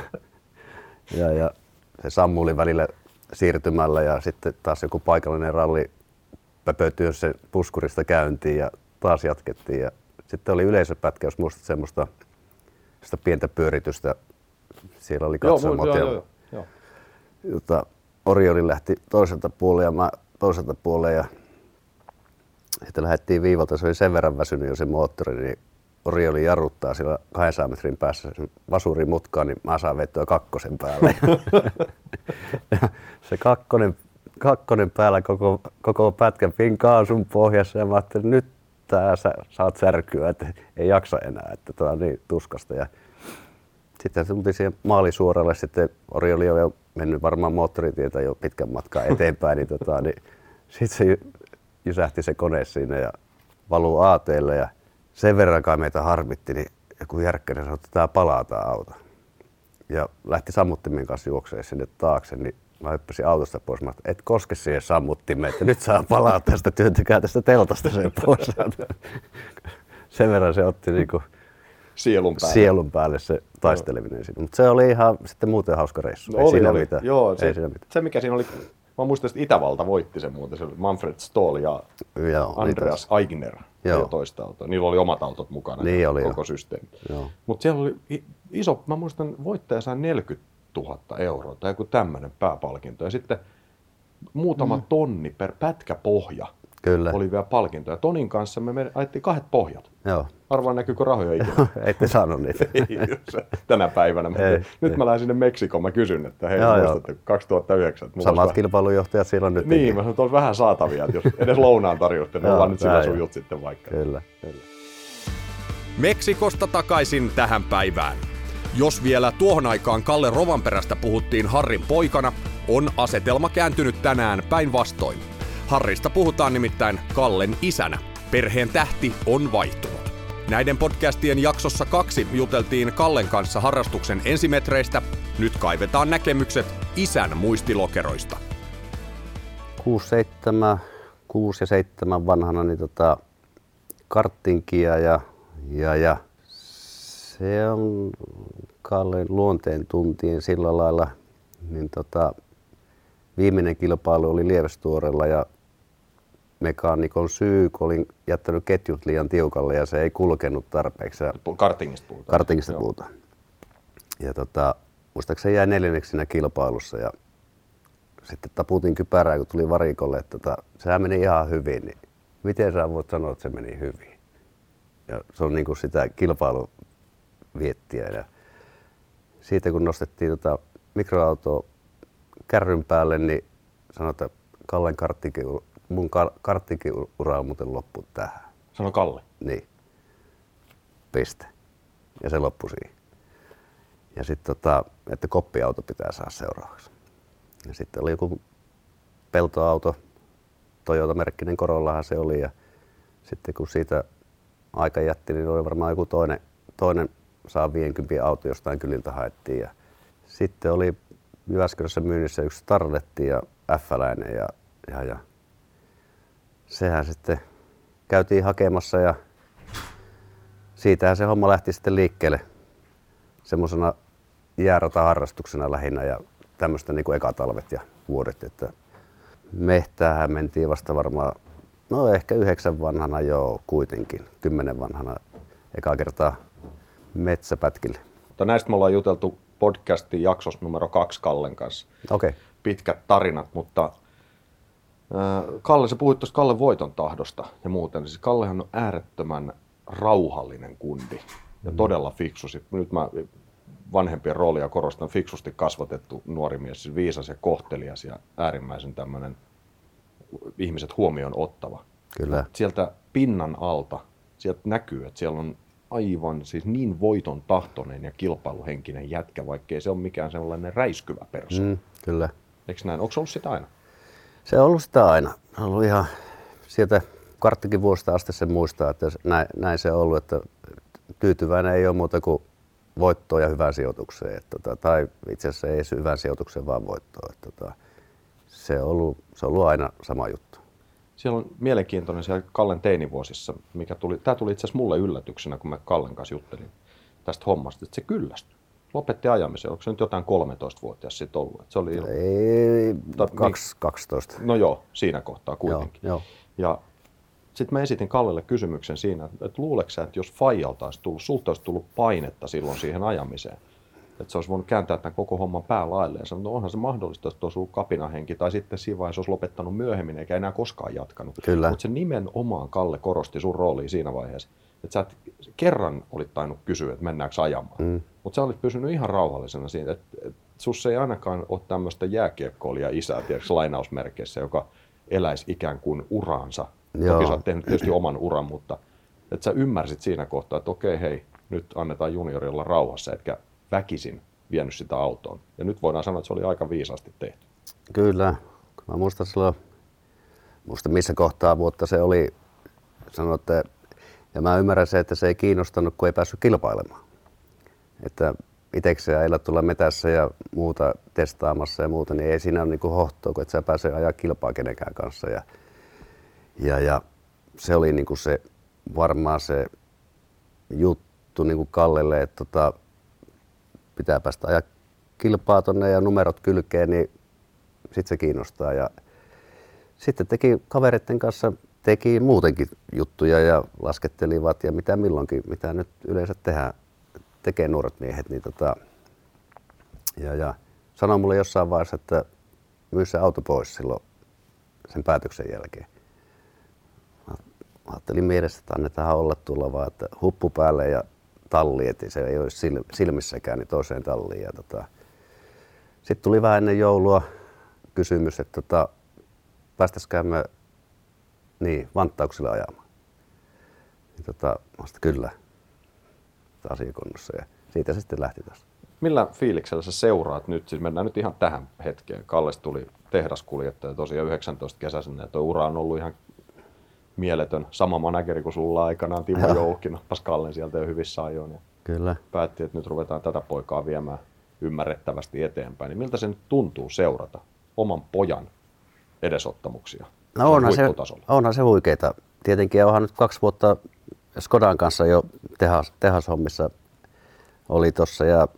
ja, ja se sammuli välillä siirtymällä ja sitten taas joku paikallinen ralli pöpötyi se puskurista käyntiin ja taas jatkettiin. Ja sitten oli yleisöpätkä, jos muistat semmoista sitä pientä pyöritystä. Siellä oli katsomot joo, joo, joo, joo. Jota, Orioli lähti toiselta puolelta ja mä toiselta puolelta ja sitten lähdettiin viivalta, se oli sen verran väsynyt jo se moottori, niin Orioli jarruttaa siellä 200 metrin päässä sen vasurin mutkaan, niin mä saan vettyä kakkosen päälle. <laughs> <laughs> se kakkonen, kakkonen päällä koko, koko pätkän pinkaan sun pohjassa ja mä ajattelin, nyt tää sä saat särkyä, että ei jaksa enää, että tää on niin tuskasta. Ja sitten tultiin siihen maalisuoralle, sitten Ori oli jo mennyt varmaan moottoritietä jo pitkän matkaa eteenpäin, niin, tota, niin sitten se jysähti se kone sinne ja valuu aateelle ja sen verran kai meitä harmitti, niin joku järkkäinen sanoi, että tämä palaa tämä auto. Ja lähti sammuttimen kanssa juokseen sinne taakse, niin mä hyppäsin autosta pois. Mä et koske siihen sammuttimeen, että nyt saa palaa tästä, työntäkää tästä teltasta sen pois. <laughs> sen verran se otti niinku sielun päälle. sielun päälle se taisteleminen siinä. Mutta se oli ihan sitten muuten hauska reissu. No, ei oli, siinä oli. Mitään. Joo, se, ei siinä mitään. se mikä siinä oli, mä muistan, että Itävalta voitti sen muuten, se oli Manfred Stoll ja Joo, Andreas Aigner Joo. toista autoa. Niillä oli omat autot mukana, niin oli koko jo. systeemi. Mutta siellä oli iso, mä muistan, voittaja sai 40 000 euroa tai joku tämmöinen pääpalkinto. Ja sitten muutama mm. tonni per pätkäpohja Kyllä. oli vielä palkintoja. Tonin kanssa me ajettiin kahdet pohjat. Joo. Arvaan näkyykö rahoja ikinä. <laughs> Ette saanut niitä. <laughs> ei, tänä päivänä. Ei, nyt ei. mä lähdin sinne Meksikoon, mä kysyn, että hei, joo, muistatte, 2009. Samat vähän... kilpailujohtajat siellä nyt. Niin, mä sanoin, että vähän saatavia, että jos <laughs> edes lounaan tarjotte, niin ollaan nyt sillä sujut sitten vaikka. Kyllä, kyllä. Meksikosta takaisin tähän päivään. Jos vielä tuohon aikaan Kalle Rovanperästä puhuttiin Harrin poikana, on asetelma kääntynyt tänään päinvastoin. Harrista puhutaan nimittäin Kallen isänä. Perheen tähti on vaihtunut. Näiden podcastien jaksossa kaksi juteltiin Kallen kanssa harrastuksen ensimetreistä. Nyt kaivetaan näkemykset isän muistilokeroista. 6, 7, 6 ja 7 vanhana niin tota, karttinkia ja, ja, ja se on Kallen luonteen tuntien sillä lailla, niin tota, viimeinen kilpailu oli Lievestuorella ja mekaanikon syy, kun olin jättänyt ketjut liian tiukalle ja se ei kulkenut tarpeeksi. Kartingista puhutaan. Kartingista puhutaan. Ja tota, muistaakseni jäi neljänneksi siinä kilpailussa ja sitten taputin kypärää, kun tuli varikolle, että tota, sehän meni ihan hyvin, niin miten sä voit sanoa, että se meni hyvin? Ja se on niin kuin sitä kilpailuviettiä. Ja siitä kun nostettiin tota mikroautoa kärryn päälle, niin sanotaan, että Kallen karttikin mun kar- karttikiura on muuten loppu tähän. Sano Kalle? Niin. Piste. Ja se loppui siihen. Ja sitten tota, että koppiauto pitää saada seuraavaksi. Ja sitten oli joku peltoauto, Toyota-merkkinen Corollahan se oli. Ja sitten kun siitä aika jätti, niin oli varmaan joku toinen, toinen saa 50 auto jostain kyliltä haettiin. Ja sitten oli Jyväskylässä myynnissä yksi Starletti ja f ja, ja, ja sehän sitten käytiin hakemassa ja siitähän se homma lähti sitten liikkeelle semmoisena jäärata-harrastuksena lähinnä ja tämmöistä niin kuin ekatalvet ja vuodet, että mehtäähän mentiin vasta varmaan, no ehkä yhdeksän vanhana jo kuitenkin, kymmenen vanhana eka kertaa metsäpätkille. Mutta näistä me ollaan juteltu podcastin jaksossa numero kaksi Kallen kanssa. Okay. Pitkät tarinat, mutta Kalle, sä puhuit tuosta Kalle voiton tahdosta ja muuten. Siis Kallehan on äärettömän rauhallinen kundi ja mm. todella fiksu. Nyt mä vanhempien roolia korostan, fiksusti kasvatettu nuori mies, siis viisas ja kohtelias ja äärimmäisen tämmöinen ihmiset huomioon ottava. Kyllä. Sieltä pinnan alta, sieltä näkyy, että siellä on aivan siis niin voiton tahtoinen ja kilpailuhenkinen jätkä, vaikkei se ole mikään sellainen räiskyvä persoona. Mm, kyllä. Eikö näin? Onko se ollut sitä aina? Se on ollut sitä aina. Se on ollut ihan sieltä karttikin vuosta asti se muistaa, että näin, näin se on ollut, että tyytyväinen ei ole muuta kuin voittoa ja hyvään sijoitukseen. Että, tota, tai itse asiassa ei edes hyvään sijoitukseen, vaan voittoa. Että, tota, se, on ollut, se on ollut aina sama juttu. Siellä on mielenkiintoinen siellä Kallen teinivuosissa, mikä tuli, tämä tuli itse asiassa mulle yllätyksenä, kun mä Kallen kanssa juttelin tästä hommasta, että se kyllästyi. Lopetti ajamisen. Onko se nyt jotain 13-vuotias sitten ollut? Että se oli, ei, tai, 12. No joo, siinä kohtaa kuitenkin. Joo, joo. Ja sitten mä esitin Kallelle kysymyksen siinä, että, luuleeko että jos Fajalta olisi tullut, sulta olisi tullut painetta silloin siihen ajamiseen, että se olisi voinut kääntää tämän koko homman päälailleen. Sanoin, no onhan se mahdollista, että olisi ollut kapinahenki, tai sitten siinä vaiheessa olisi lopettanut myöhemmin, eikä enää koskaan jatkanut. Kyllä. Mutta se nimenomaan Kalle korosti sun rooliin siinä vaiheessa, että sä et, kerran olit tainnut kysyä, että mennäänkö ajamaan. Mm. Mutta sä olit pysynyt ihan rauhallisena siinä, että, että sus ei ainakaan ole tämmöistä jääkiekkoilijaa isää, tiedätkö, lainausmerkeissä, joka eläisi ikään kuin uraansa Joo. Toki sä oot tehnyt tietysti oman uran, mutta että sä ymmärsit siinä kohtaa, että okei hei, nyt annetaan juniorilla rauhassa, etkä väkisin vienyt sitä autoon. Ja nyt voidaan sanoa, että se oli aika viisaasti tehty. Kyllä. Mä muistan silloin, muista missä kohtaa vuotta se oli, sanoitte, ja mä ymmärrän se, että se ei kiinnostanut, kun ei päässyt kilpailemaan. Että itsekseen ajella tulla metässä ja muuta testaamassa ja muuta, niin ei siinä ole niin hohtoa, kun et sä pääse ajaa kilpaa kenenkään kanssa. Ja ja, ja se oli niin kuin se, varmaan se juttu niin kuin Kallelle, että tota, pitää päästä ajaa kilpaa tonne ja numerot kylkeen, niin sitten se kiinnostaa. Ja sitten teki kavereiden kanssa teki muutenkin juttuja ja laskettelivat ja mitä milloinkin, mitä nyt yleensä tehdään, tekee nuoret miehet. Niin tota, ja, ja sanoi mulle jossain vaiheessa, että myy se auto pois silloin sen päätöksen jälkeen ajattelin mielessä, että annetaan olla tulla vaan, että huppu päälle ja talli, että se ei olisi silmissäkään niin toiseen talliin. Ja tota, sitten tuli vähän ennen joulua kysymys, että tota, päästäisikään niin, vanttauksille ajamaan. Niin tota, vasta kyllä, asiakunnossa ja siitä se sitten lähti taas. Millä fiiliksellä sä seuraat nyt? Siis mennään nyt ihan tähän hetkeen. Kalles tuli tehdaskuljettaja tosiaan 19 kesäisenä ja tuo ura on ollut ihan mieletön sama manageri kuin sulla aikanaan, Timo Joukki nappasi Kallen sieltä jo hyvissä ajoin. Ja Kyllä. Päätti, että nyt ruvetaan tätä poikaa viemään ymmärrettävästi eteenpäin. Niin miltä se nyt tuntuu seurata oman pojan edesottamuksia no onhan se, onhan se huikeita. Tietenkin onhan nyt kaksi vuotta Skodan kanssa jo tehas, tehashommissa oli tuossa ja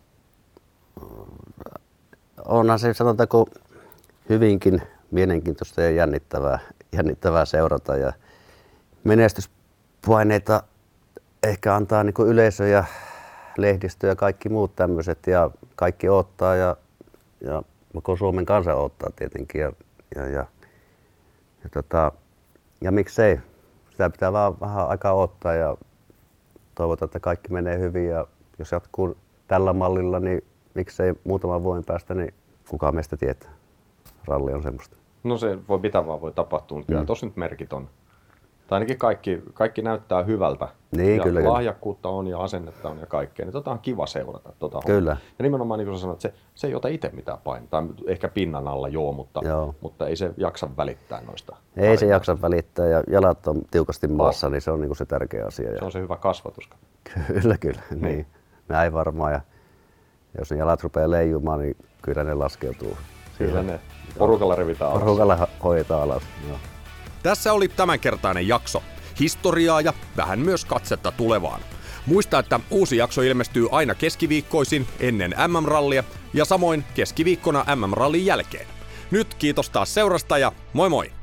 onhan se sanotaanko hyvinkin mielenkiintoista ja jännittävää, jännittävää seurata. Ja menestyspaineita ehkä antaa niin yleisö ja lehdistö ja kaikki muut tämmöiset ja kaikki ottaa ja, ja koko Suomen kansa ottaa tietenkin ja, ja, ja, ja, tota, ja miksei. Sitä pitää vaan vähän aikaa ottaa ja toivotaan, että kaikki menee hyvin ja jos jatkuu tällä mallilla, niin miksei muutaman vuoden päästä, niin kukaan meistä tietää. Ralli on semmoista. No se voi mitä vaan voi tapahtua, mutta mm. kyllä tosi nyt merkit on tai ainakin kaikki, kaikki näyttää hyvältä. Niin, ja kyllä, lahjakkuutta on ja asennetta on ja kaikkea. Niin tota on kiva seurata. Tota kyllä. Ja nimenomaan niin kuin sä sanoit, se, se ei ota itse mitään painetta. Ehkä pinnan alla joo, mutta, joo. mutta ei se jaksa välittää noista. Ei parinoista. se jaksa välittää ja jalat on tiukasti maassa, oh. niin se on niin kuin se tärkeä asia. Se on se hyvä kasvatus. Kyllä, kyllä. Niin. niin. Näin varmaan. Ja jos ne jalat rupeaa leijumaan, niin kyllä ne laskeutuu. Kyllä ne. Porukalla revitään alas. Porukalla hoitaa alas. Joo. Tässä oli tämänkertainen jakso. Historiaa ja vähän myös katsetta tulevaan. Muista, että uusi jakso ilmestyy aina keskiviikkoisin ennen MM-rallia ja samoin keskiviikkona MM-rallin jälkeen. Nyt kiitos taas seurasta ja moi moi!